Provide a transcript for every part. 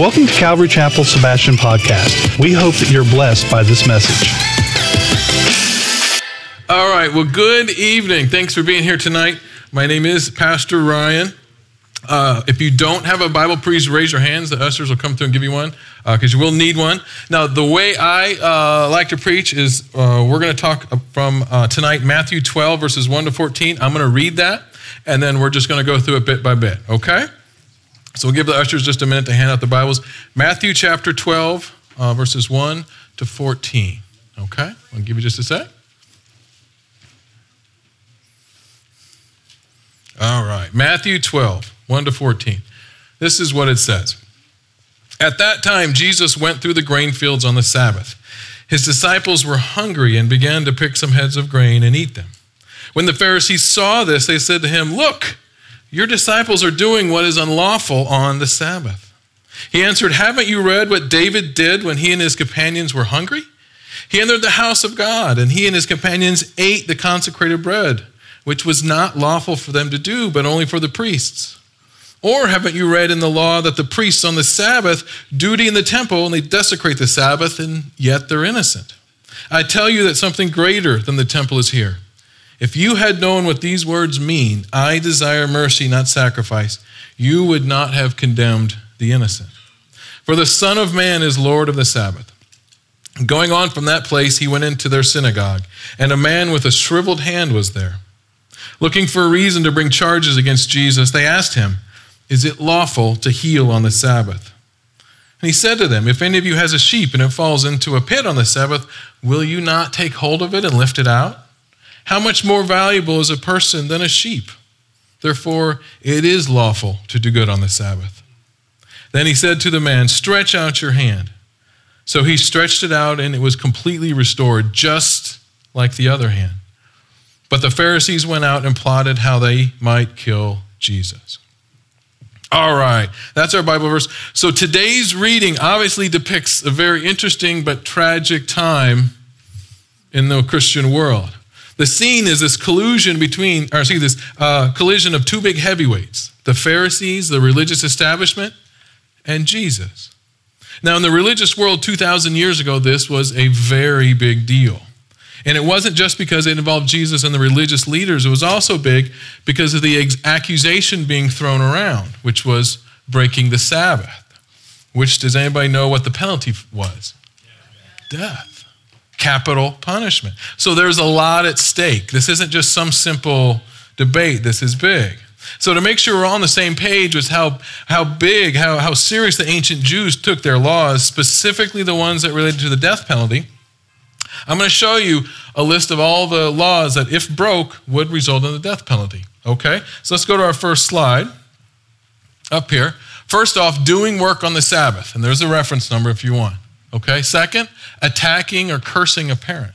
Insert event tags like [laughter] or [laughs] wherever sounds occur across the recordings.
Welcome to Calvary Chapel Sebastian Podcast. We hope that you're blessed by this message. All right. Well, good evening. Thanks for being here tonight. My name is Pastor Ryan. Uh, if you don't have a Bible, please raise your hands. The ushers will come through and give you one because uh, you will need one. Now, the way I uh, like to preach is uh, we're going to talk from uh, tonight Matthew 12, verses 1 to 14. I'm going to read that, and then we're just going to go through it bit by bit, okay? So we'll give the ushers just a minute to hand out the Bibles. Matthew chapter 12, uh, verses 1 to 14, okay? I'll give you just a sec. All right, Matthew 12. 1 to 14. This is what it says. At that time, Jesus went through the grain fields on the Sabbath. His disciples were hungry and began to pick some heads of grain and eat them. When the Pharisees saw this, they said to him, Look, your disciples are doing what is unlawful on the Sabbath. He answered, Haven't you read what David did when he and his companions were hungry? He entered the house of God, and he and his companions ate the consecrated bread, which was not lawful for them to do, but only for the priests. Or haven't you read in the law that the priests on the Sabbath duty in the temple and they desecrate the Sabbath and yet they're innocent? I tell you that something greater than the temple is here. If you had known what these words mean, I desire mercy, not sacrifice, you would not have condemned the innocent. For the Son of Man is Lord of the Sabbath. Going on from that place, he went into their synagogue, and a man with a shriveled hand was there. Looking for a reason to bring charges against Jesus, they asked him, is it lawful to heal on the Sabbath? And he said to them, If any of you has a sheep and it falls into a pit on the Sabbath, will you not take hold of it and lift it out? How much more valuable is a person than a sheep? Therefore, it is lawful to do good on the Sabbath. Then he said to the man, Stretch out your hand. So he stretched it out, and it was completely restored, just like the other hand. But the Pharisees went out and plotted how they might kill Jesus. All right, that's our Bible verse. So today's reading obviously depicts a very interesting but tragic time in the Christian world. The scene is this collusion between, or see, this uh, collision of two big heavyweights the Pharisees, the religious establishment, and Jesus. Now, in the religious world 2,000 years ago, this was a very big deal. And it wasn't just because it involved Jesus and the religious leaders, it was also big because of the accusation being thrown around, which was breaking the Sabbath. Which does anybody know what the penalty was? Death. Capital punishment. So there's a lot at stake. This isn't just some simple debate, this is big. So to make sure we're on the same page was how, how big, how, how serious the ancient Jews took their laws, specifically the ones that related to the death penalty I'm going to show you a list of all the laws that, if broke, would result in the death penalty. Okay? So let's go to our first slide up here. First off, doing work on the Sabbath. And there's a reference number if you want. Okay? Second, attacking or cursing a parent.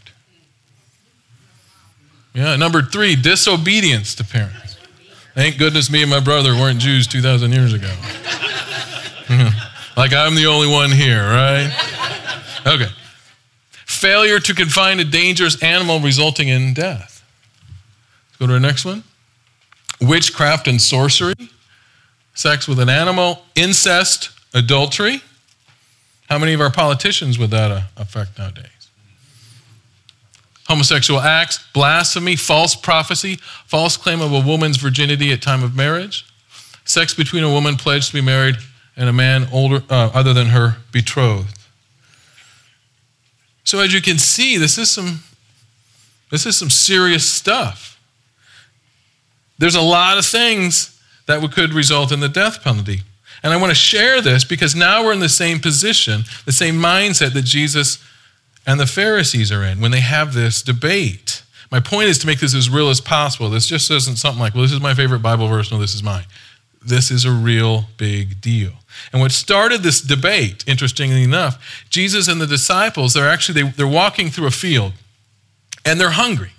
Yeah, number three, disobedience to parents. Thank goodness me and my brother weren't Jews 2,000 years ago. [laughs] like I'm the only one here, right? Okay failure to confine a dangerous animal resulting in death. Let's go to our next one. Witchcraft and sorcery, sex with an animal, incest, adultery. How many of our politicians would that uh, affect nowadays? Homosexual acts, blasphemy, false prophecy, false claim of a woman's virginity at time of marriage, sex between a woman pledged to be married and a man older, uh, other than her betrothed. So as you can see, this is some this is some serious stuff. There's a lot of things that could result in the death penalty. And I want to share this because now we're in the same position, the same mindset that Jesus and the Pharisees are in when they have this debate. My point is to make this as real as possible. This just isn't something like, well, this is my favorite Bible verse, no, this is mine. This is a real big deal. And what started this debate, interestingly enough, Jesus and the disciples, they're actually they, they're walking through a field and they're hungry.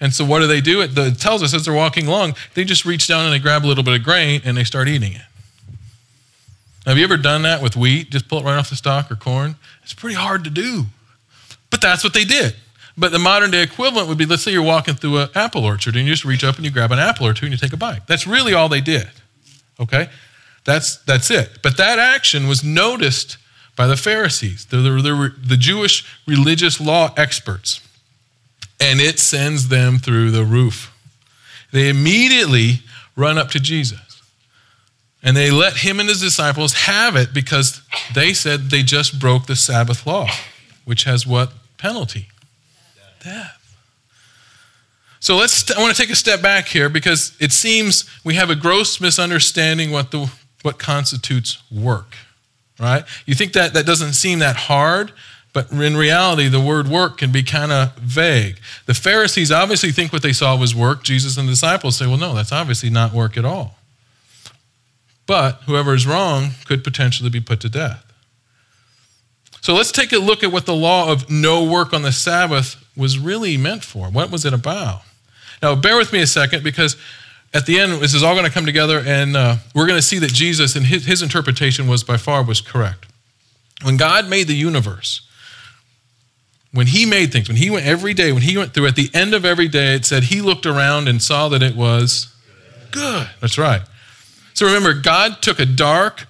And so what do they do? It, it tells us as they're walking along, they just reach down and they grab a little bit of grain and they start eating it. Have you ever done that with wheat? Just pull it right off the stalk or corn? It's pretty hard to do. But that's what they did. But the modern day equivalent would be let's say you're walking through an apple orchard and you just reach up and you grab an apple or two and you take a bite. That's really all they did. Okay? That's, that's it. But that action was noticed by the Pharisees, the, the, the Jewish religious law experts, and it sends them through the roof. They immediately run up to Jesus. And they let him and his disciples have it because they said they just broke the Sabbath law, which has what penalty? Death. So let's I want to take a step back here because it seems we have a gross misunderstanding what the what constitutes work. Right? You think that that doesn't seem that hard, but in reality, the word work can be kind of vague. The Pharisees obviously think what they saw was work. Jesus and the disciples say, well, no, that's obviously not work at all. But whoever is wrong could potentially be put to death. So let's take a look at what the law of no work on the Sabbath was really meant for. What was it about? Now, bear with me a second because at the end, this is all going to come together, and uh, we're going to see that Jesus and his, his interpretation was by far was correct. When God made the universe, when he made things, when he went every day, when he went through, at the end of every day, it said he looked around and saw that it was good. That's right. So remember, God took a dark,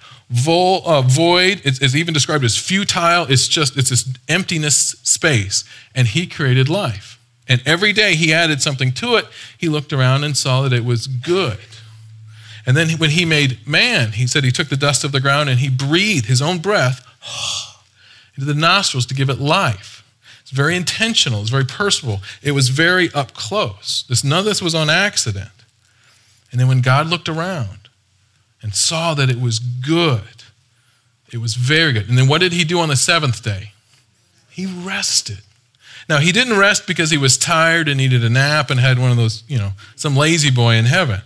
uh, void, it's, it's even described as futile, it's just, it's this emptiness space, and he created life. And every day he added something to it. He looked around and saw that it was good. And then when he made man, he said he took the dust of the ground and he breathed his own breath [sighs] into the nostrils to give it life. It's very intentional, it's very personal. It was very up close. This, none of this was on accident. And then when God looked around and saw that it was good, it was very good. And then what did he do on the seventh day? He rested. Now, he didn't rest because he was tired and needed a nap and had one of those, you know, some La-Z-Boy in heaven.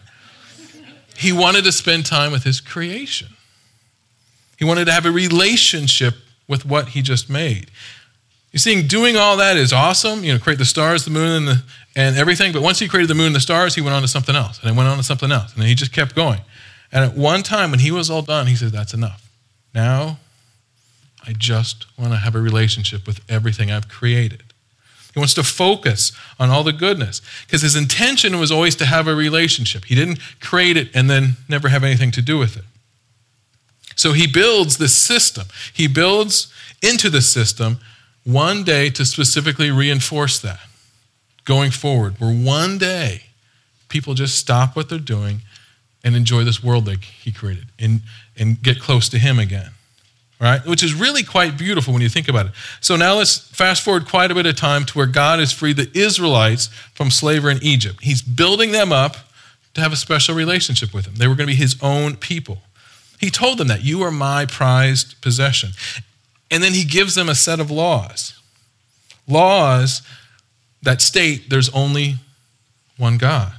He wanted to spend time with his creation. He wanted to have a relationship with what he just made. You see, doing all that is awesome, you know, create the stars, the moon, and, the, and everything. But once he created the moon and the stars, he went on to something else. And then went on to something else. And he just kept going. And at one time, when he was all done, he said, That's enough. Now, I just want to have a relationship with everything I've created. He wants to focus on all the goodness because his intention was always to have a relationship. He didn't create it and then never have anything to do with it. So he builds this system. He builds into the system one day to specifically reinforce that going forward, where one day people just stop what they're doing and enjoy this world that he created and, and get close to him again right? Which is really quite beautiful when you think about it. So now let's fast forward quite a bit of time to where God has freed the Israelites from slavery in Egypt. He's building them up to have a special relationship with him. They were going to be his own people. He told them that you are my prized possession. And then he gives them a set of laws. Laws that state there's only one God.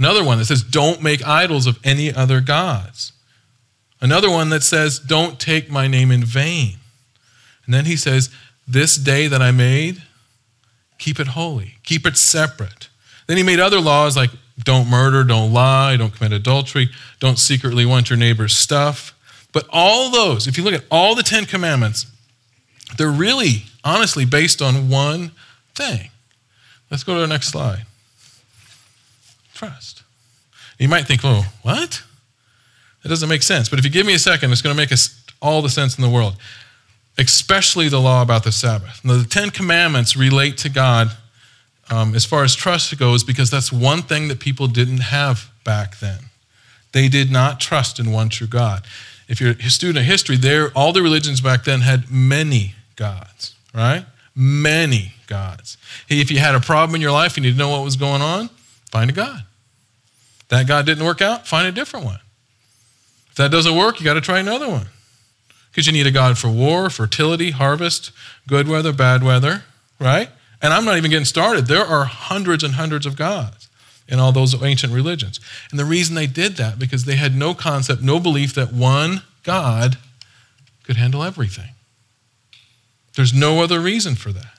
Another one that says, don't make idols of any other gods. Another one that says, Don't take my name in vain. And then he says, This day that I made, keep it holy, keep it separate. Then he made other laws like don't murder, don't lie, don't commit adultery, don't secretly want your neighbor's stuff. But all those, if you look at all the Ten Commandments, they're really, honestly, based on one thing. Let's go to the next slide. Trust. You might think, oh, what? That doesn't make sense. But if you give me a second, it's going to make us all the sense in the world, especially the law about the Sabbath. Now, the Ten Commandments relate to God um, as far as trust goes because that's one thing that people didn't have back then. They did not trust in one true God. If you're a student of history, there all the religions back then had many gods, right? Many gods. If you had a problem in your life, and you to know what was going on, find a God. That God didn't work out, find a different one. If that doesn't work, you got to try another one. Because you need a God for war, fertility, harvest, good weather, bad weather, right? And I'm not even getting started. There are hundreds and hundreds of gods in all those ancient religions. And the reason they did that, because they had no concept, no belief that one God could handle everything. There's no other reason for that.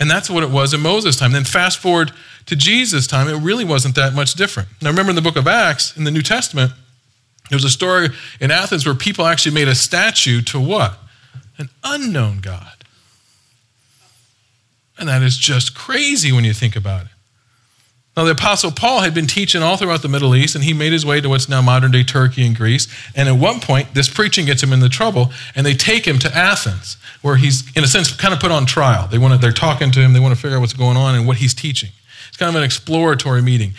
And that's what it was in Moses' time. Then fast forward to Jesus' time, it really wasn't that much different. Now, remember in the book of Acts, in the New Testament, there's a story in Athens where people actually made a statue to what? An unknown God. And that is just crazy when you think about it. Now, the Apostle Paul had been teaching all throughout the Middle East, and he made his way to what's now modern day Turkey and Greece. And at one point, this preaching gets him into trouble, and they take him to Athens, where he's, in a sense, kind of put on trial. They want to, they're talking to him, they want to figure out what's going on and what he's teaching. It's kind of an exploratory meeting.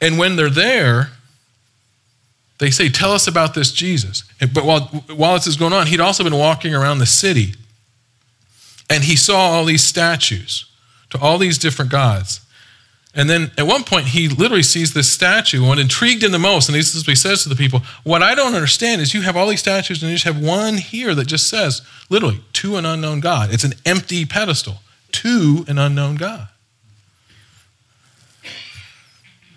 And when they're there, they say, Tell us about this Jesus. But while, while this is going on, he'd also been walking around the city, and he saw all these statues to all these different gods. And then at one point, he literally sees this statue. What intrigued him the most, and this is what he says to the people What I don't understand is you have all these statues, and you just have one here that just says, literally, to an unknown God. It's an empty pedestal, to an unknown God.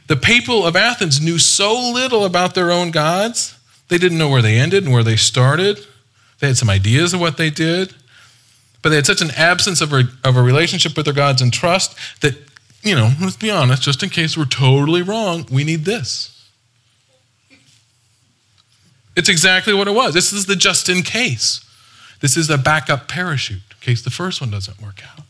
The people of Athens knew so little about their own gods, they didn't know where they ended and where they started. They had some ideas of what they did, but they had such an absence of a, of a relationship with their gods and trust that you know, let's be honest, just in case we're totally wrong, we need this. It's exactly what it was. This is the just in case. This is a backup parachute in case the first one doesn't work out.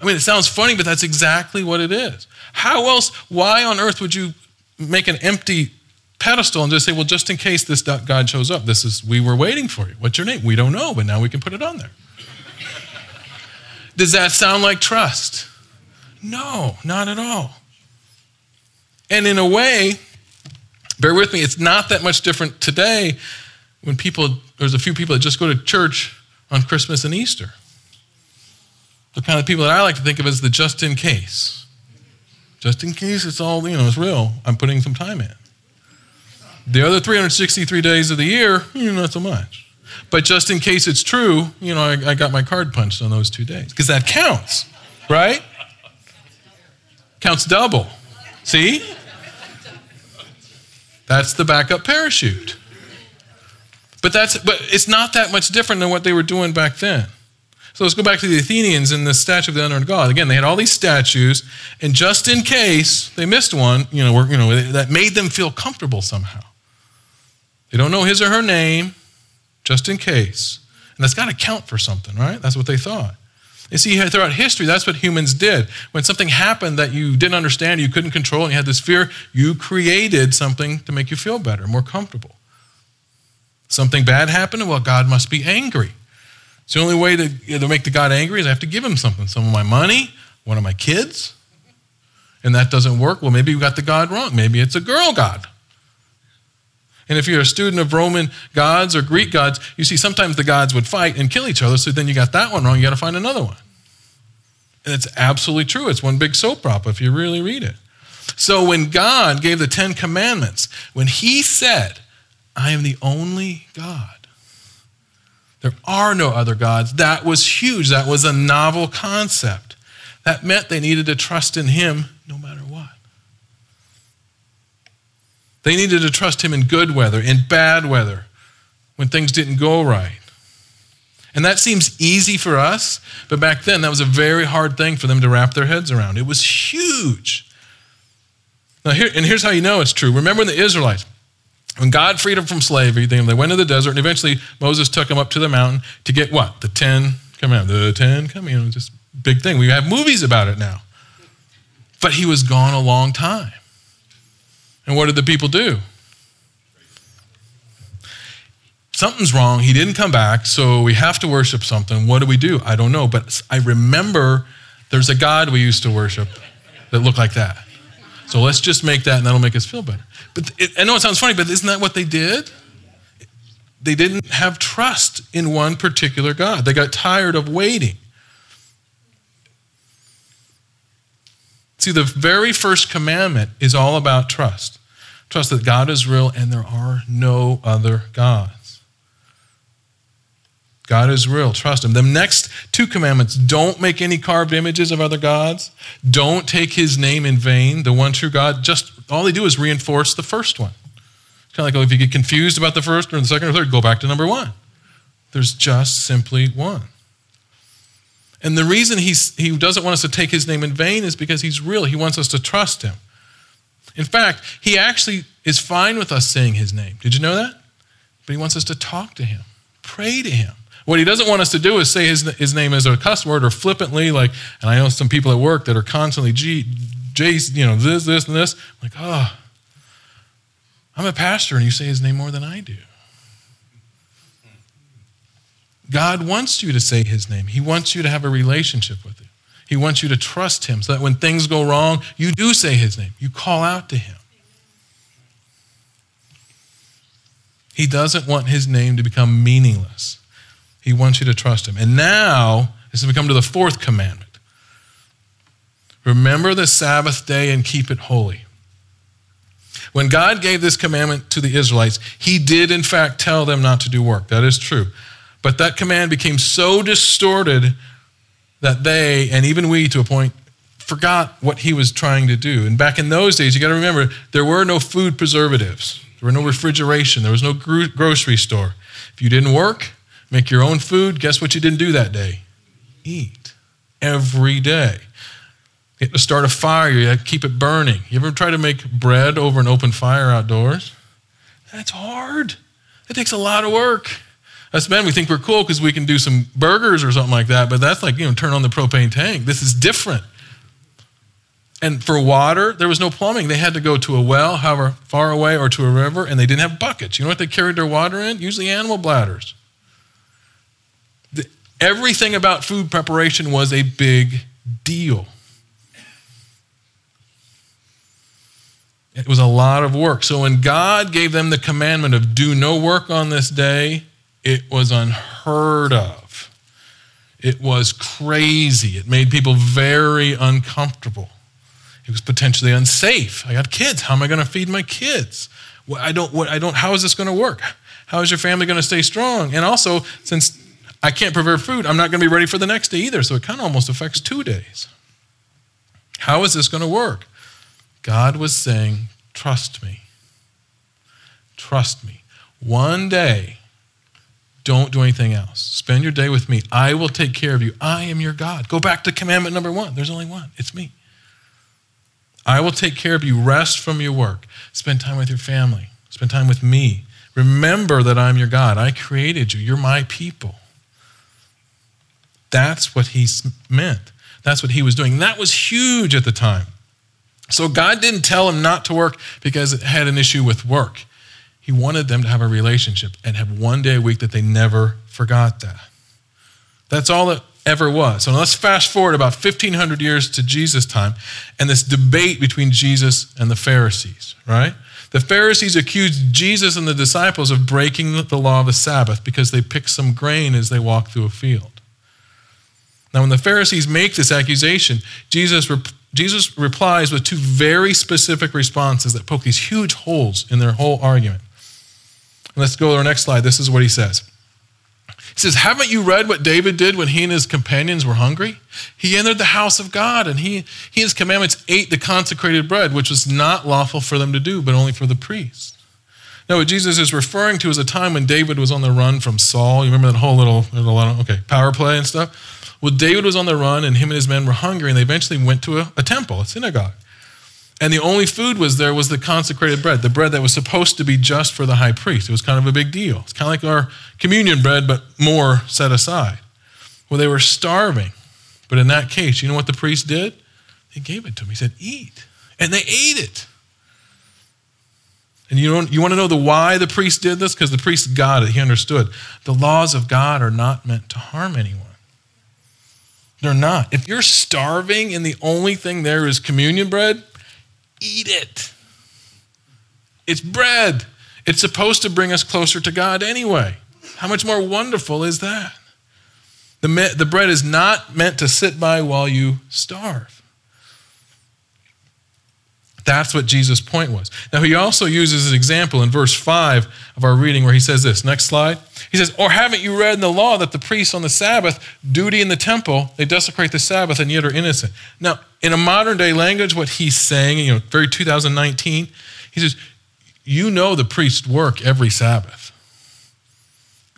I mean, it sounds funny, but that's exactly what it is. How else, why on earth would you make an empty pedestal and just say, well, just in case this God shows up, this is, we were waiting for you. What's your name? We don't know, but now we can put it on there. Does that sound like trust? No, not at all. And in a way, bear with me, it's not that much different today when people, there's a few people that just go to church on Christmas and Easter. The kind of people that I like to think of as the just in case. Just in case it's all, you know, it's real, I'm putting some time in. The other 363 days of the year, know, not so much. But just in case it's true, you know, I, I got my card punched on those two days because that counts, right? Counts double. See? That's the backup parachute. But that's but it's not that much different than what they were doing back then. So let's go back to the Athenians and the statue of the unknown god. Again, they had all these statues, and just in case they missed one, you know, you know, that made them feel comfortable somehow. They don't know his or her name, just in case. And that's got to count for something, right? That's what they thought. You see, throughout history, that's what humans did. When something happened that you didn't understand, you couldn't control, and you had this fear, you created something to make you feel better, more comfortable. Something bad happened, well, God must be angry. It's the only way to, to make the God angry is I have to give him something. Some of my money, one of my kids. And that doesn't work. Well, maybe you got the God wrong. Maybe it's a girl God. And if you're a student of Roman gods or Greek gods, you see sometimes the gods would fight and kill each other. So then you got that one wrong. You got to find another one. And it's absolutely true. It's one big soap opera if you really read it. So when God gave the Ten Commandments, when He said, I am the only God, there are no other gods, that was huge. That was a novel concept. That meant they needed to trust in Him no matter what. They needed to trust him in good weather, in bad weather, when things didn't go right. And that seems easy for us, but back then that was a very hard thing for them to wrap their heads around. It was huge. Now, here, and here's how you know it's true. Remember the Israelites. When God freed them from slavery, they went to the desert, and eventually Moses took them up to the mountain to get what? The Ten Commandments. The Ten Commandments. Just big thing. We have movies about it now. But he was gone a long time. And what did the people do? Something's wrong. He didn't come back, so we have to worship something. What do we do? I don't know. But I remember there's a God we used to worship that looked like that. So let's just make that and that'll make us feel better. But it, I know it sounds funny, but isn't that what they did? They didn't have trust in one particular God. They got tired of waiting. See, the very first commandment is all about trust. Trust that God is real and there are no other gods. God is real. Trust Him. The next two commandments don't make any carved images of other gods. Don't take His name in vain. The one true God, just all they do is reinforce the first one. Kind of like oh, if you get confused about the first or the second or third, go back to number one. There's just simply one. And the reason he's, he doesn't want us to take his name in vain is because he's real. He wants us to trust him. In fact, he actually is fine with us saying his name. Did you know that? But he wants us to talk to him, pray to him. What he doesn't want us to do is say his, his name as a cuss word or flippantly, like, and I know some people at work that are constantly, G, Jay's, you know, this, this, and this. I'm like, oh, I'm a pastor and you say his name more than I do. God wants you to say his name. He wants you to have a relationship with him. He wants you to trust him so that when things go wrong, you do say his name. You call out to him. He doesn't want his name to become meaningless. He wants you to trust him. And now, this has come to the fourth commandment. Remember the Sabbath day and keep it holy. When God gave this commandment to the Israelites, he did in fact tell them not to do work. That is true. But that command became so distorted that they, and even we to a point, forgot what he was trying to do. And back in those days, you got to remember, there were no food preservatives. There were no refrigeration. There was no grocery store. If you didn't work, make your own food, guess what you didn't do that day? Eat. Every day. You had to start a fire, you had to keep it burning. You ever try to make bread over an open fire outdoors? That's hard. It takes a lot of work. Us men, we think we're cool because we can do some burgers or something like that, but that's like, you know, turn on the propane tank. This is different. And for water, there was no plumbing. They had to go to a well, however far away, or to a river, and they didn't have buckets. You know what they carried their water in? Usually animal bladders. The, everything about food preparation was a big deal. It was a lot of work. So when God gave them the commandment of do no work on this day, it was unheard of. It was crazy. It made people very uncomfortable. It was potentially unsafe. I got kids. How am I going to feed my kids? I don't, what, I don't, how is this going to work? How is your family going to stay strong? And also, since I can't prepare food, I'm not going to be ready for the next day either. So it kind of almost affects two days. How is this going to work? God was saying, Trust me. Trust me. One day, don't do anything else. Spend your day with me. I will take care of you. I am your God. Go back to commandment number one. There's only one it's me. I will take care of you. Rest from your work. Spend time with your family. Spend time with me. Remember that I'm your God. I created you. You're my people. That's what he meant. That's what he was doing. And that was huge at the time. So God didn't tell him not to work because it had an issue with work. He wanted them to have a relationship and have one day a week that they never forgot that. That's all it ever was. So let's fast forward about 1500 years to Jesus' time and this debate between Jesus and the Pharisees, right? The Pharisees accused Jesus and the disciples of breaking the law of the Sabbath because they picked some grain as they walked through a field. Now, when the Pharisees make this accusation, Jesus, Jesus replies with two very specific responses that poke these huge holes in their whole argument. Let's go to our next slide. This is what he says. He says, Haven't you read what David did when he and his companions were hungry? He entered the house of God and he, he and his commandments ate the consecrated bread, which was not lawful for them to do, but only for the priests. Now, what Jesus is referring to is a time when David was on the run from Saul. You remember that whole little, little okay, power play and stuff? Well, David was on the run and him and his men were hungry and they eventually went to a, a temple, a synagogue. And the only food was there was the consecrated bread, the bread that was supposed to be just for the high priest. It was kind of a big deal. It's kind of like our communion bread, but more set aside. Well, they were starving. But in that case, you know what the priest did? He gave it to them. He said, Eat. And they ate it. And you, you want to know the why the priest did this? Because the priest got it. He understood. The laws of God are not meant to harm anyone. They're not. If you're starving and the only thing there is communion bread, eat it. It's bread. It's supposed to bring us closer to God anyway. How much more wonderful is that? The, the bread is not meant to sit by while you starve. That's what Jesus' point was. Now, he also uses an example in verse 5 of our reading where he says this. Next slide. He says, Or haven't you read in the law that the priests on the Sabbath, duty in the temple, they desecrate the Sabbath and yet are innocent? Now, in a modern day language, what he's saying, you know, very 2019, he says, You know the priests work every Sabbath.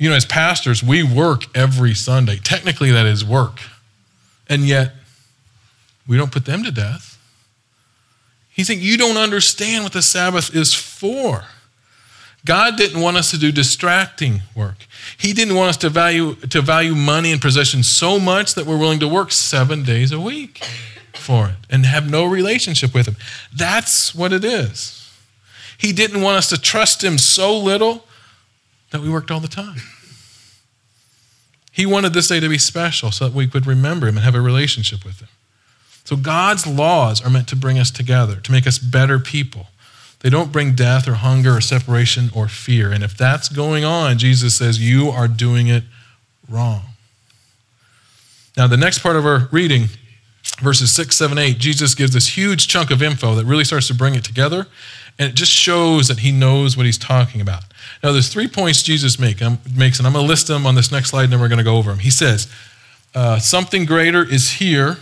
You know, as pastors, we work every Sunday. Technically, that is work. And yet, we don't put them to death. He's saying, You don't understand what the Sabbath is for. God didn't want us to do distracting work. He didn't want us to value, to value money and possessions so much that we're willing to work seven days a week. for it and have no relationship with Him. That's what it is. He didn't want us to trust Him so little that we worked all the time. He wanted this day to be special so that we could remember Him and have a relationship with Him. So God's laws are meant to bring us together, to make us better people. They don't bring death or hunger or separation or fear. And if that's going on, Jesus says, you are doing it wrong. Now, the next part of our reading, verses 6, 7, 8, Jesus gives this huge chunk of info that really starts to bring it together. And it just shows that he knows what he's talking about. Now, there's three points Jesus make, um, makes, and I'm going to list them on this next slide, and then we're going to go over them. He says, uh, Something greater is here.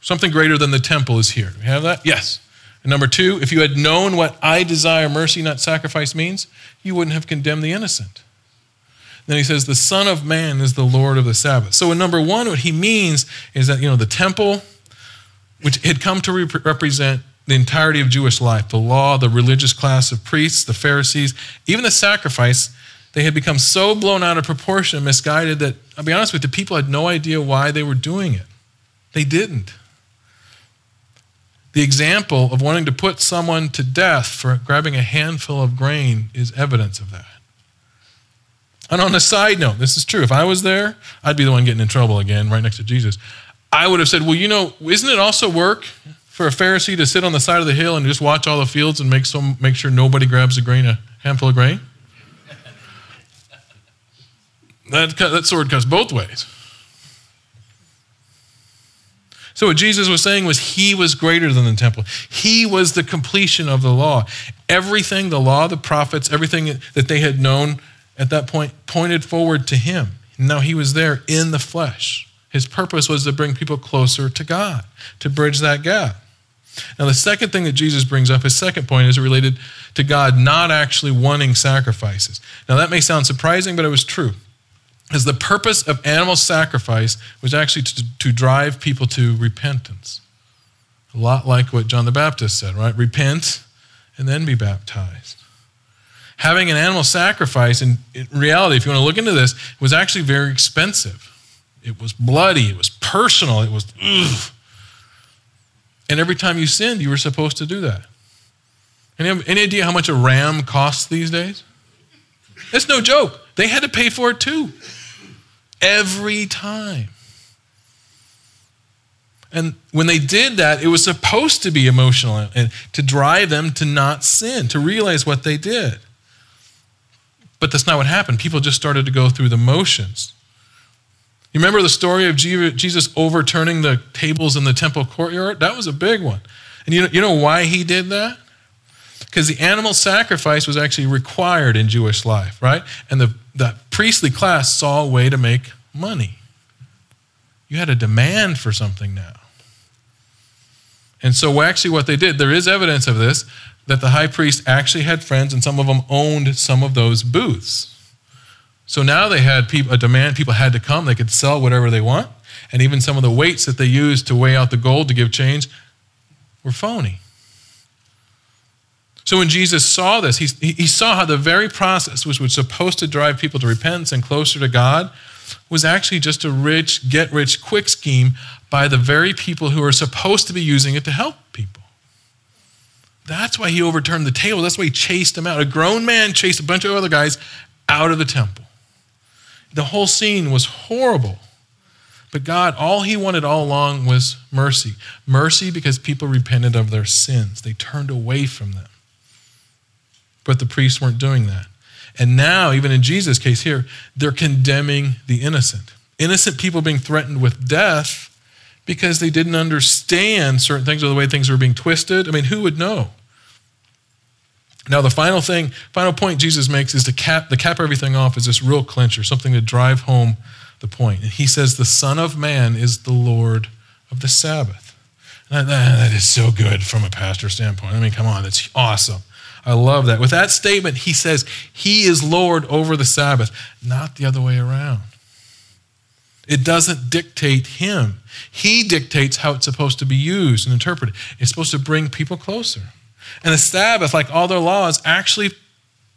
Something greater than the temple is here. Do we have that? Yes. And number two, if you had known what I desire mercy, not sacrifice means, you wouldn't have condemned the innocent. Then he says, the Son of Man is the Lord of the Sabbath. So in number one, what he means is that, you know, the temple, which had come to rep- represent the entirety of Jewish life, the law, the religious class of priests, the Pharisees, even the sacrifice, they had become so blown out of proportion and misguided that, I'll be honest with you, the people had no idea why they were doing it. They didn't. The example of wanting to put someone to death for grabbing a handful of grain is evidence of that. And on a side note, this is true. If I was there, I'd be the one getting in trouble again, right next to Jesus. I would have said, Well, you know, isn't it also work for a Pharisee to sit on the side of the hill and just watch all the fields and make, some, make sure nobody grabs a grain, a handful of grain? [laughs] that, that sword cuts both ways. So, what Jesus was saying was he was greater than the temple. He was the completion of the law. Everything, the law, the prophets, everything that they had known at that point pointed forward to him. Now he was there in the flesh. His purpose was to bring people closer to God, to bridge that gap. Now, the second thing that Jesus brings up, his second point, is related to God not actually wanting sacrifices. Now, that may sound surprising, but it was true is the purpose of animal sacrifice was actually to, to drive people to repentance. A lot like what John the Baptist said, right? Repent and then be baptized. Having an animal sacrifice, in, in reality, if you want to look into this, was actually very expensive. It was bloody, it was personal, it was, ugh. And every time you sinned, you were supposed to do that. Any, any idea how much a ram costs these days? It's no joke. They had to pay for it too. Every time. And when they did that, it was supposed to be emotional and to drive them to not sin, to realize what they did. But that's not what happened. People just started to go through the motions. You remember the story of Jesus overturning the tables in the temple courtyard? That was a big one. And you know, you know why he did that? Because the animal sacrifice was actually required in Jewish life, right? And the, the priestly class saw a way to make money. You had a demand for something now. And so, actually, what they did, there is evidence of this, that the high priest actually had friends, and some of them owned some of those booths. So now they had a demand, people had to come, they could sell whatever they want. And even some of the weights that they used to weigh out the gold to give change were phony. So when Jesus saw this, he, he saw how the very process, which was supposed to drive people to repentance and closer to God, was actually just a rich, get rich quick scheme by the very people who are supposed to be using it to help people. That's why he overturned the table. That's why he chased them out. A grown man chased a bunch of other guys out of the temple. The whole scene was horrible. But God, all He wanted all along was mercy. Mercy because people repented of their sins, they turned away from them. But the priests weren't doing that. And now, even in Jesus' case here, they're condemning the innocent. Innocent people being threatened with death because they didn't understand certain things or the way things were being twisted. I mean, who would know? Now, the final thing, final point Jesus makes is to cap, to cap everything off is this real clincher, something to drive home the point. And he says, The Son of Man is the Lord of the Sabbath. That, that is so good from a pastor standpoint. I mean, come on, that's awesome. I love that. With that statement, he says, He is Lord over the Sabbath, not the other way around. It doesn't dictate Him, He dictates how it's supposed to be used and interpreted. It's supposed to bring people closer. And the Sabbath, like all their laws, actually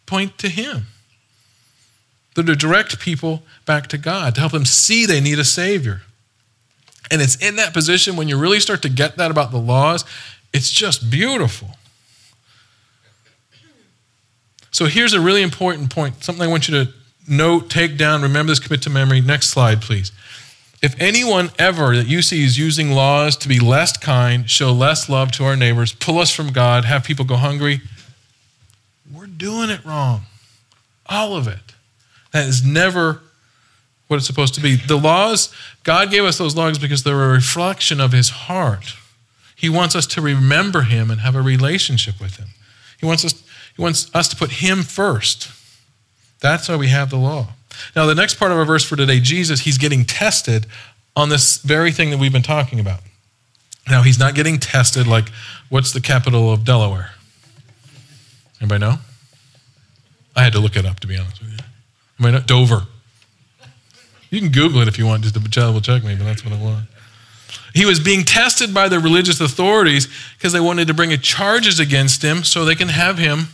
point to Him. They're to direct people back to God, to help them see they need a Savior. And it's in that position when you really start to get that about the laws, it's just beautiful. So here's a really important point, something I want you to note, take down, remember this, commit to memory. Next slide, please. If anyone ever that you see is using laws to be less kind, show less love to our neighbors, pull us from God, have people go hungry, we're doing it wrong. All of it. That is never what it's supposed to be. The laws, God gave us those laws because they're a reflection of his heart. He wants us to remember him and have a relationship with him. He wants us, he wants us to put him first. That's why we have the law. Now, the next part of our verse for today, Jesus, he's getting tested on this very thing that we've been talking about. Now, he's not getting tested like, what's the capital of Delaware? Anybody know? I had to look it up, to be honest with you. Anybody know? Dover. You can Google it if you want, just to double check me, but that's what it was. He was being tested by the religious authorities because they wanted to bring charges against him so they can have him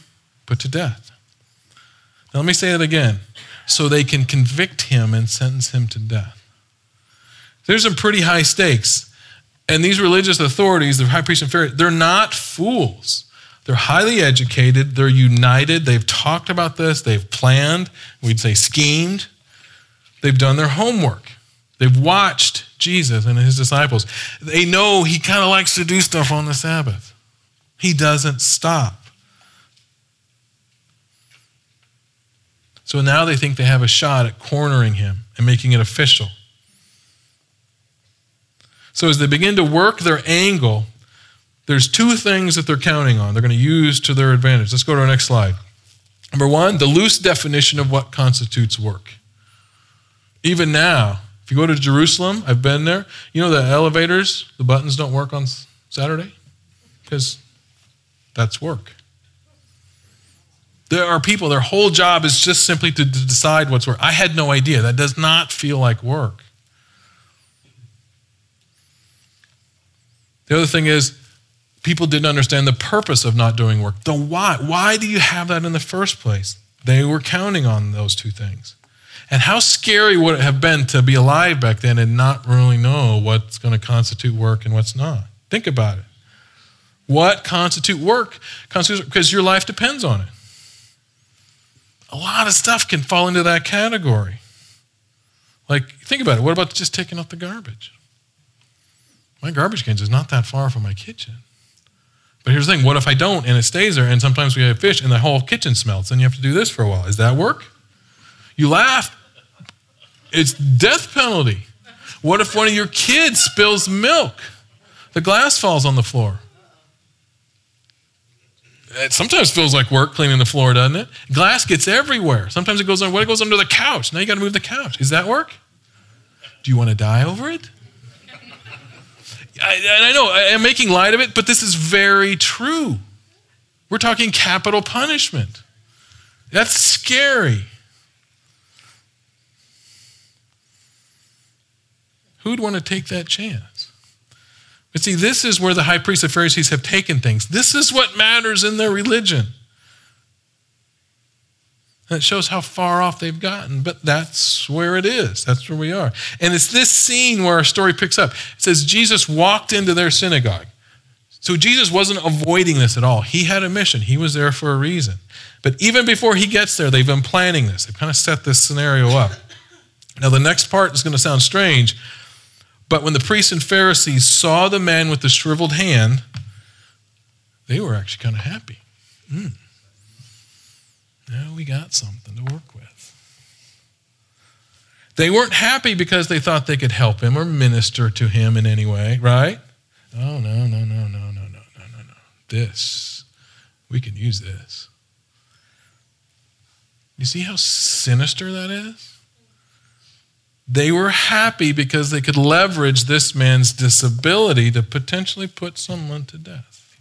put to death. Now, let me say it again so they can convict him and sentence him to death. There's some pretty high stakes. And these religious authorities, the high priest and Pharisees, they're not fools. They're highly educated, they're united, they've talked about this, they've planned, we'd say schemed, they've done their homework. They've watched Jesus and his disciples. They know he kind of likes to do stuff on the Sabbath. He doesn't stop. So now they think they have a shot at cornering him and making it official. So as they begin to work their angle, there's two things that they're counting on. They're going to use to their advantage. Let's go to our next slide. Number one, the loose definition of what constitutes work. Even now, if you go to Jerusalem, I've been there, you know the elevators, the buttons don't work on Saturday? Because that's work. There are people, their whole job is just simply to decide what's work. I had no idea. That does not feel like work. The other thing is, people didn't understand the purpose of not doing work. The why. Why do you have that in the first place? They were counting on those two things. And how scary would it have been to be alive back then and not really know what's going to constitute work and what's not? Think about it. What constitute work? Because your life depends on it. A lot of stuff can fall into that category. Like, think about it. What about just taking out the garbage? My garbage can is not that far from my kitchen. But here's the thing what if I don't and it stays there and sometimes we have fish and the whole kitchen smells and you have to do this for a while? Is that work? You laugh. It's death penalty. What if one of your kids spills milk? The glass falls on the floor. It sometimes feels like work cleaning the floor, doesn't it? Glass gets everywhere. Sometimes it goes on. What it goes under the couch? Now you got to move the couch. Is that work? Do you want to die over it? I, I know I'm making light of it, but this is very true. We're talking capital punishment. That's scary. Who'd want to take that chance? But see, this is where the high priests and Pharisees have taken things. This is what matters in their religion. And it shows how far off they've gotten, but that's where it is. That's where we are. And it's this scene where our story picks up. It says Jesus walked into their synagogue. So Jesus wasn't avoiding this at all. He had a mission, he was there for a reason. But even before he gets there, they've been planning this. They've kind of set this scenario up. Now, the next part is going to sound strange, but when the priests and Pharisees saw the man with the shriveled hand, they were actually kind of happy. Mm. Now we got something to work with. They weren't happy because they thought they could help him or minister to him in any way, right? Oh, no, no, no, no, no, no, no, no, no. This, we can use this. You see how sinister that is? They were happy because they could leverage this man's disability to potentially put someone to death.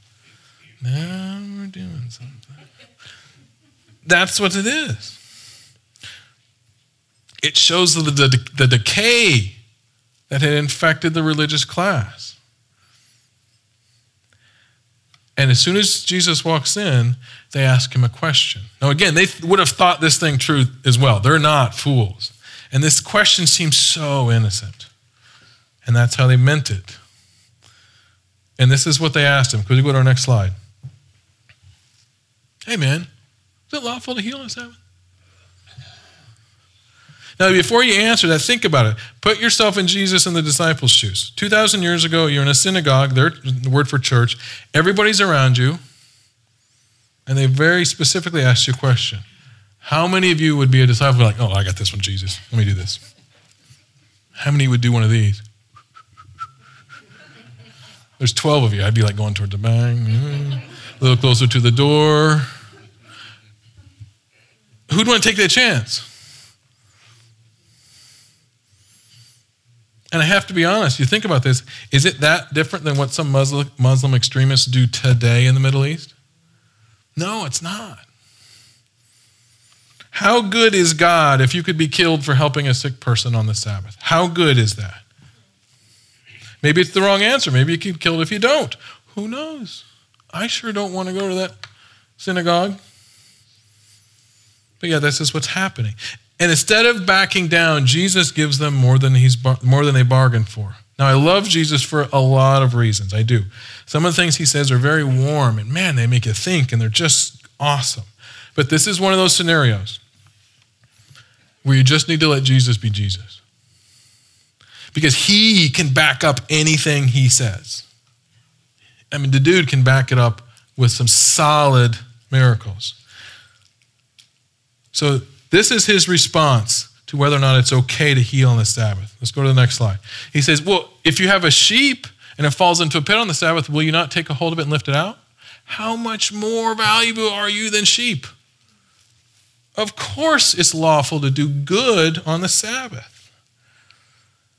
Now we're doing something. That's what it is. It shows the, the, the decay that had infected the religious class. And as soon as Jesus walks in, they ask him a question. Now, again, they would have thought this thing true as well. They're not fools. And this question seems so innocent. And that's how they meant it. And this is what they asked him. Could we go to our next slide? Hey, man, is it lawful to heal on Sabbath? Now, before you answer that, think about it. Put yourself in Jesus and the disciples' shoes. 2,000 years ago, you're in a synagogue, the word for church. Everybody's around you, and they very specifically ask you a question. How many of you would be a disciple like, oh, I got this one, Jesus. Let me do this. How many would do one of these? There's 12 of you. I'd be like going towards the bang, a little closer to the door. Who'd want to take that chance? And I have to be honest, you think about this, is it that different than what some Muslim, Muslim extremists do today in the Middle East? No, it's not. How good is God if you could be killed for helping a sick person on the Sabbath? How good is that? Maybe it's the wrong answer. Maybe you get killed if you don't. Who knows? I sure don't want to go to that synagogue. But yeah, this is what's happening. And instead of backing down, Jesus gives them more than, he's more than they bargained for. Now, I love Jesus for a lot of reasons. I do. Some of the things he says are very warm, and man, they make you think, and they're just awesome. But this is one of those scenarios where you just need to let Jesus be Jesus. Because he can back up anything he says. I mean, the dude can back it up with some solid miracles. So, this is his response to whether or not it's okay to heal on the Sabbath. Let's go to the next slide. He says, Well, if you have a sheep and it falls into a pit on the Sabbath, will you not take a hold of it and lift it out? How much more valuable are you than sheep? Of course, it's lawful to do good on the Sabbath.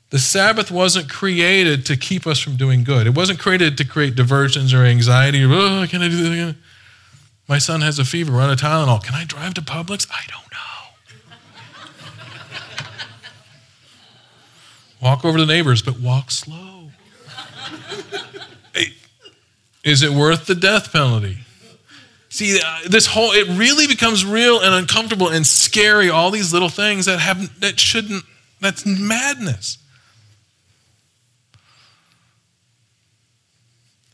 The Sabbath wasn't created to keep us from doing good. It wasn't created to create diversions or anxiety. Or, oh, can I do this again? My son has a fever. We're a Tylenol. Can I drive to Publix? I don't know. [laughs] Walk over to the neighbors, but walk slow. Is it worth the death penalty? See, uh, this whole, it really becomes real and uncomfortable and scary, all these little things that have that shouldn't, that's madness.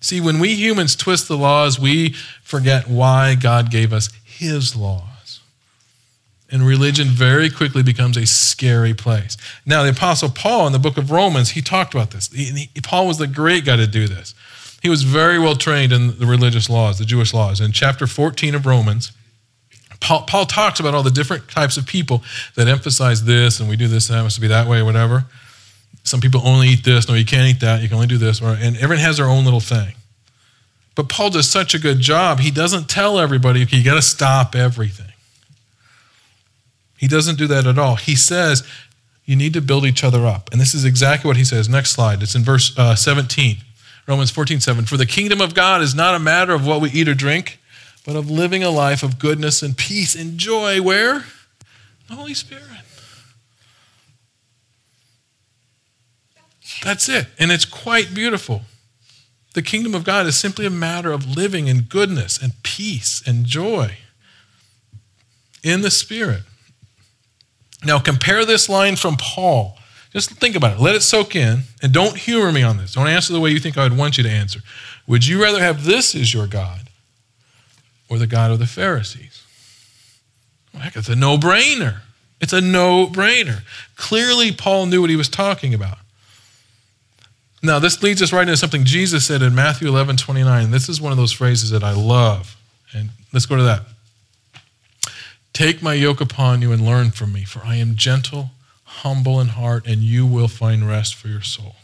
See, when we humans twist the laws, we forget why God gave us His laws. And religion very quickly becomes a scary place. Now, the Apostle Paul in the book of Romans, he talked about this. He, he, Paul was the great guy to do this. He was very well trained in the religious laws, the Jewish laws. In chapter 14 of Romans, Paul, Paul talks about all the different types of people that emphasize this and we do this and it has to be that way whatever. Some people only eat this. No, you can't eat that. You can only do this. And everyone has their own little thing. But Paul does such a good job. He doesn't tell everybody, okay, you got to stop everything. He doesn't do that at all. He says you need to build each other up. And this is exactly what he says. Next slide. It's in verse uh, 17, Romans 14, 7. For the kingdom of God is not a matter of what we eat or drink, but of living a life of goodness and peace and joy. Where? The Holy Spirit. That's it. And it's quite beautiful. The kingdom of God is simply a matter of living in goodness and peace and joy in the Spirit. Now, compare this line from Paul. Just think about it. Let it soak in. And don't humor me on this. Don't answer the way you think I would want you to answer. Would you rather have this as your God or the God of the Pharisees? Well, heck, it's a no brainer. It's a no brainer. Clearly, Paul knew what he was talking about. Now, this leads us right into something Jesus said in Matthew 11 29. This is one of those phrases that I love. And let's go to that. Take my yoke upon you and learn from me, for I am gentle, humble in heart, and you will find rest for your soul.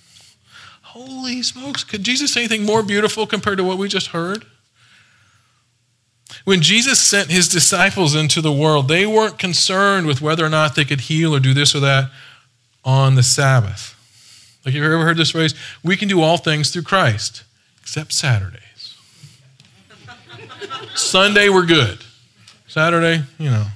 Holy smokes, could Jesus say anything more beautiful compared to what we just heard? When Jesus sent his disciples into the world, they weren't concerned with whether or not they could heal or do this or that on the Sabbath. Like, you ever heard this phrase? We can do all things through Christ, except Saturdays. [laughs] Sunday, we're good. Saturday, you know.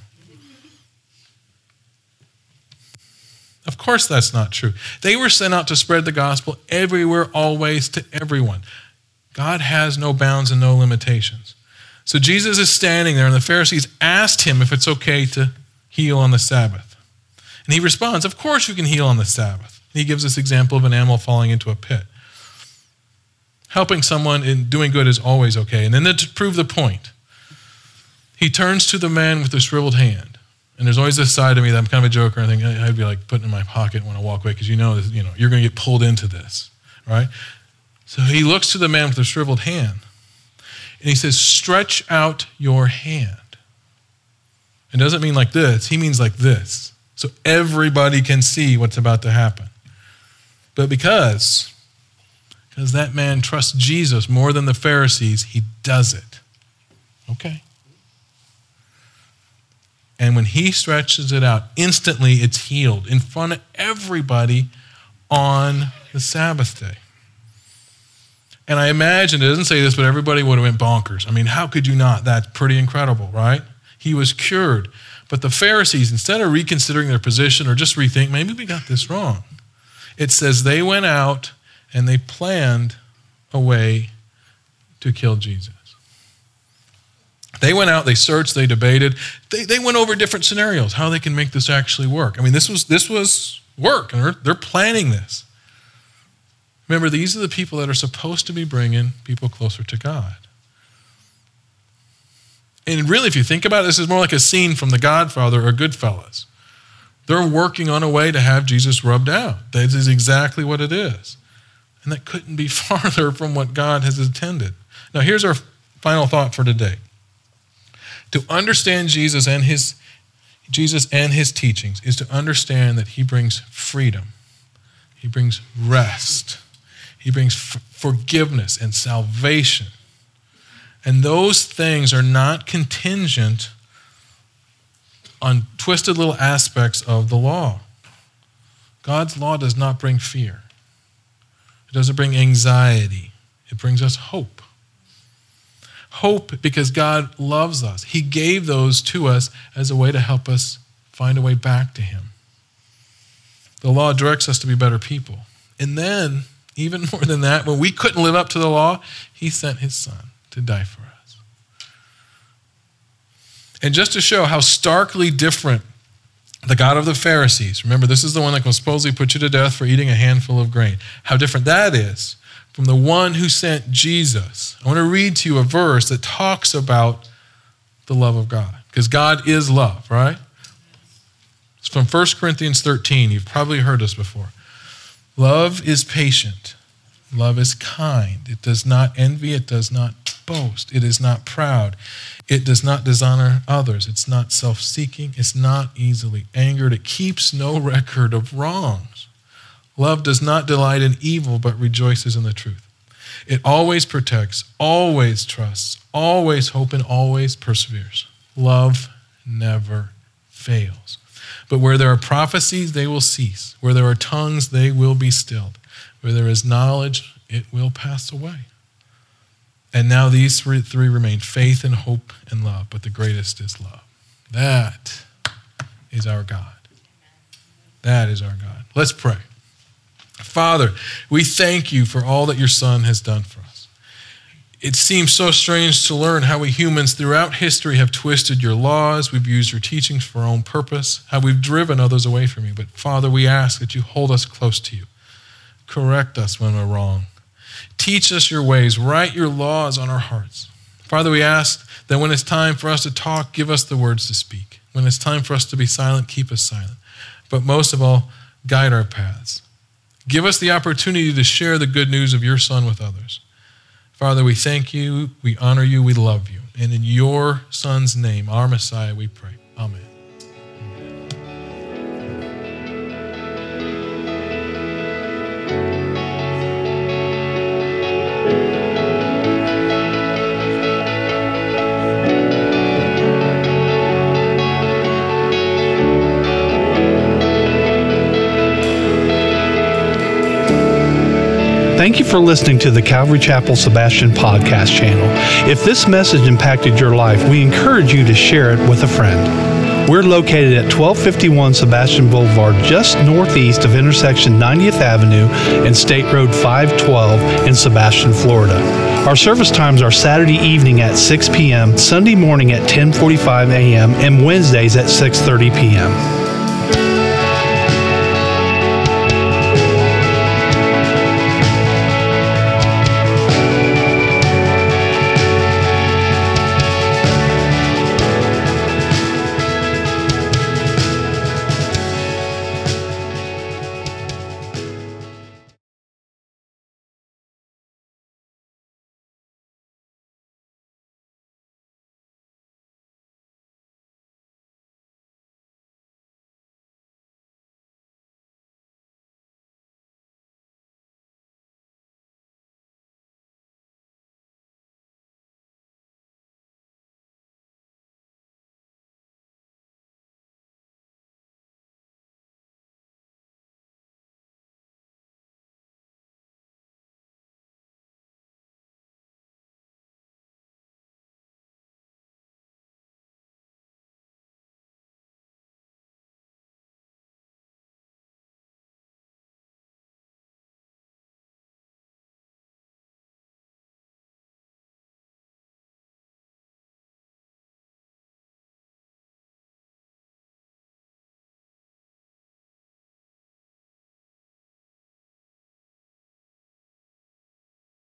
Of course, that's not true. They were sent out to spread the gospel everywhere, always, to everyone. God has no bounds and no limitations. So Jesus is standing there, and the Pharisees asked him if it's okay to heal on the Sabbath. And he responds, Of course you can heal on the Sabbath. He gives this example of an animal falling into a pit. Helping someone in doing good is always okay. And then to prove the point, he turns to the man with the shriveled hand. And there's always this side of me that I'm kind of a joker. And I think I'd be like putting in my pocket when I walk away because you know, you know you're going to get pulled into this, right? So he looks to the man with the shriveled hand and he says, Stretch out your hand. It doesn't mean like this, he means like this. So everybody can see what's about to happen. But because, because that man trusts Jesus more than the Pharisees, he does it. Okay. And when he stretches it out, instantly it's healed in front of everybody on the Sabbath day. And I imagine, it doesn't say this, but everybody would have went bonkers. I mean, how could you not? That's pretty incredible, right? He was cured. But the Pharisees, instead of reconsidering their position or just rethink, maybe we got this wrong, it says they went out and they planned a way to kill Jesus. They went out, they searched, they debated, they, they went over different scenarios, how they can make this actually work. I mean, this was, this was work, and they're, they're planning this. Remember, these are the people that are supposed to be bringing people closer to God. And really, if you think about it, this is more like a scene from The Godfather or Goodfellas. They're working on a way to have Jesus rubbed out. That is exactly what it is. And that couldn't be [laughs] farther from what God has intended. Now, here's our final thought for today. To understand Jesus and his Jesus and his teachings is to understand that he brings freedom. He brings rest. He brings f- forgiveness and salvation. And those things are not contingent on twisted little aspects of the law. God's law does not bring fear, it doesn't bring anxiety, it brings us hope. Hope because God loves us. He gave those to us as a way to help us find a way back to Him. The law directs us to be better people. And then even [laughs] more than that, when we couldn't live up to the law, he sent his son to die for us. And just to show how starkly different the God of the Pharisees, remember, this is the one that supposedly put you to death for eating a handful of grain, how different that is from the one who sent Jesus. I want to read to you a verse that talks about the love of God, because God is love, right? It's from 1 Corinthians 13. You've probably heard this before. Love is patient. Love is kind. It does not envy. It does not boast. It is not proud. It does not dishonor others. It's not self seeking. It's not easily angered. It keeps no record of wrongs. Love does not delight in evil, but rejoices in the truth. It always protects, always trusts, always hopes, and always perseveres. Love never fails. But where there are prophecies, they will cease. Where there are tongues, they will be stilled. Where there is knowledge, it will pass away. And now these three, three remain faith and hope and love, but the greatest is love. That is our God. That is our God. Let's pray. Father, we thank you for all that your Son has done for us it seems so strange to learn how we humans throughout history have twisted your laws, we've used your teachings for our own purpose, how we've driven others away from you. But Father, we ask that you hold us close to you. Correct us when we're wrong. Teach us your ways, write your laws on our hearts. Father, we ask that when it's time for us to talk, give us the words to speak. When it's time for us to be silent, keep us silent. But most of all, guide our paths. Give us the opportunity to share the good news of your Son with others. Father, we thank you, we honor you, we love you. And in your Son's name, our Messiah, we pray. Amen. Thank you for listening to the Calvary Chapel Sebastian podcast channel. If this message impacted your life, we encourage you to share it with a friend. We're located at 1251 Sebastian Boulevard, just northeast of intersection 90th Avenue and State Road 512 in Sebastian, Florida. Our service times are Saturday evening at 6 p.m., Sunday morning at 10:45 a.m., and Wednesdays at 6:30 p.m.